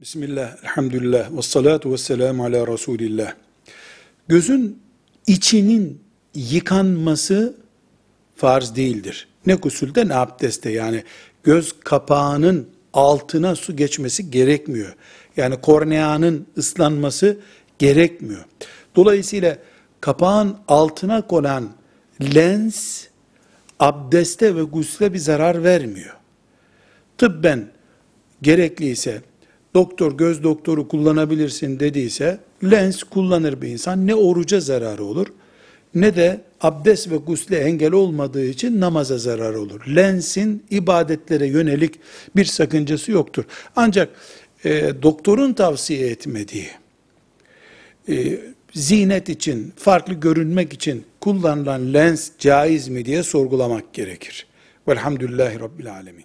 Bismillah, elhamdülillah, ve salatu ve selamu ala Resulillah. Gözün içinin yıkanması farz değildir. Ne kusulde ne abdestte yani göz kapağının altına su geçmesi gerekmiyor. Yani korneanın ıslanması gerekmiyor. Dolayısıyla kapağın altına konan lens abdeste ve gusle bir zarar vermiyor. Tıbben gerekliyse doktor göz doktoru kullanabilirsin dediyse lens kullanır bir insan. Ne oruca zararı olur ne de abdest ve gusle engel olmadığı için namaza zarar olur. Lensin ibadetlere yönelik bir sakıncası yoktur. Ancak e, doktorun tavsiye etmediği e, zinet için, farklı görünmek için kullanılan lens caiz mi diye sorgulamak gerekir. Velhamdülillahi Rabbil Alemin.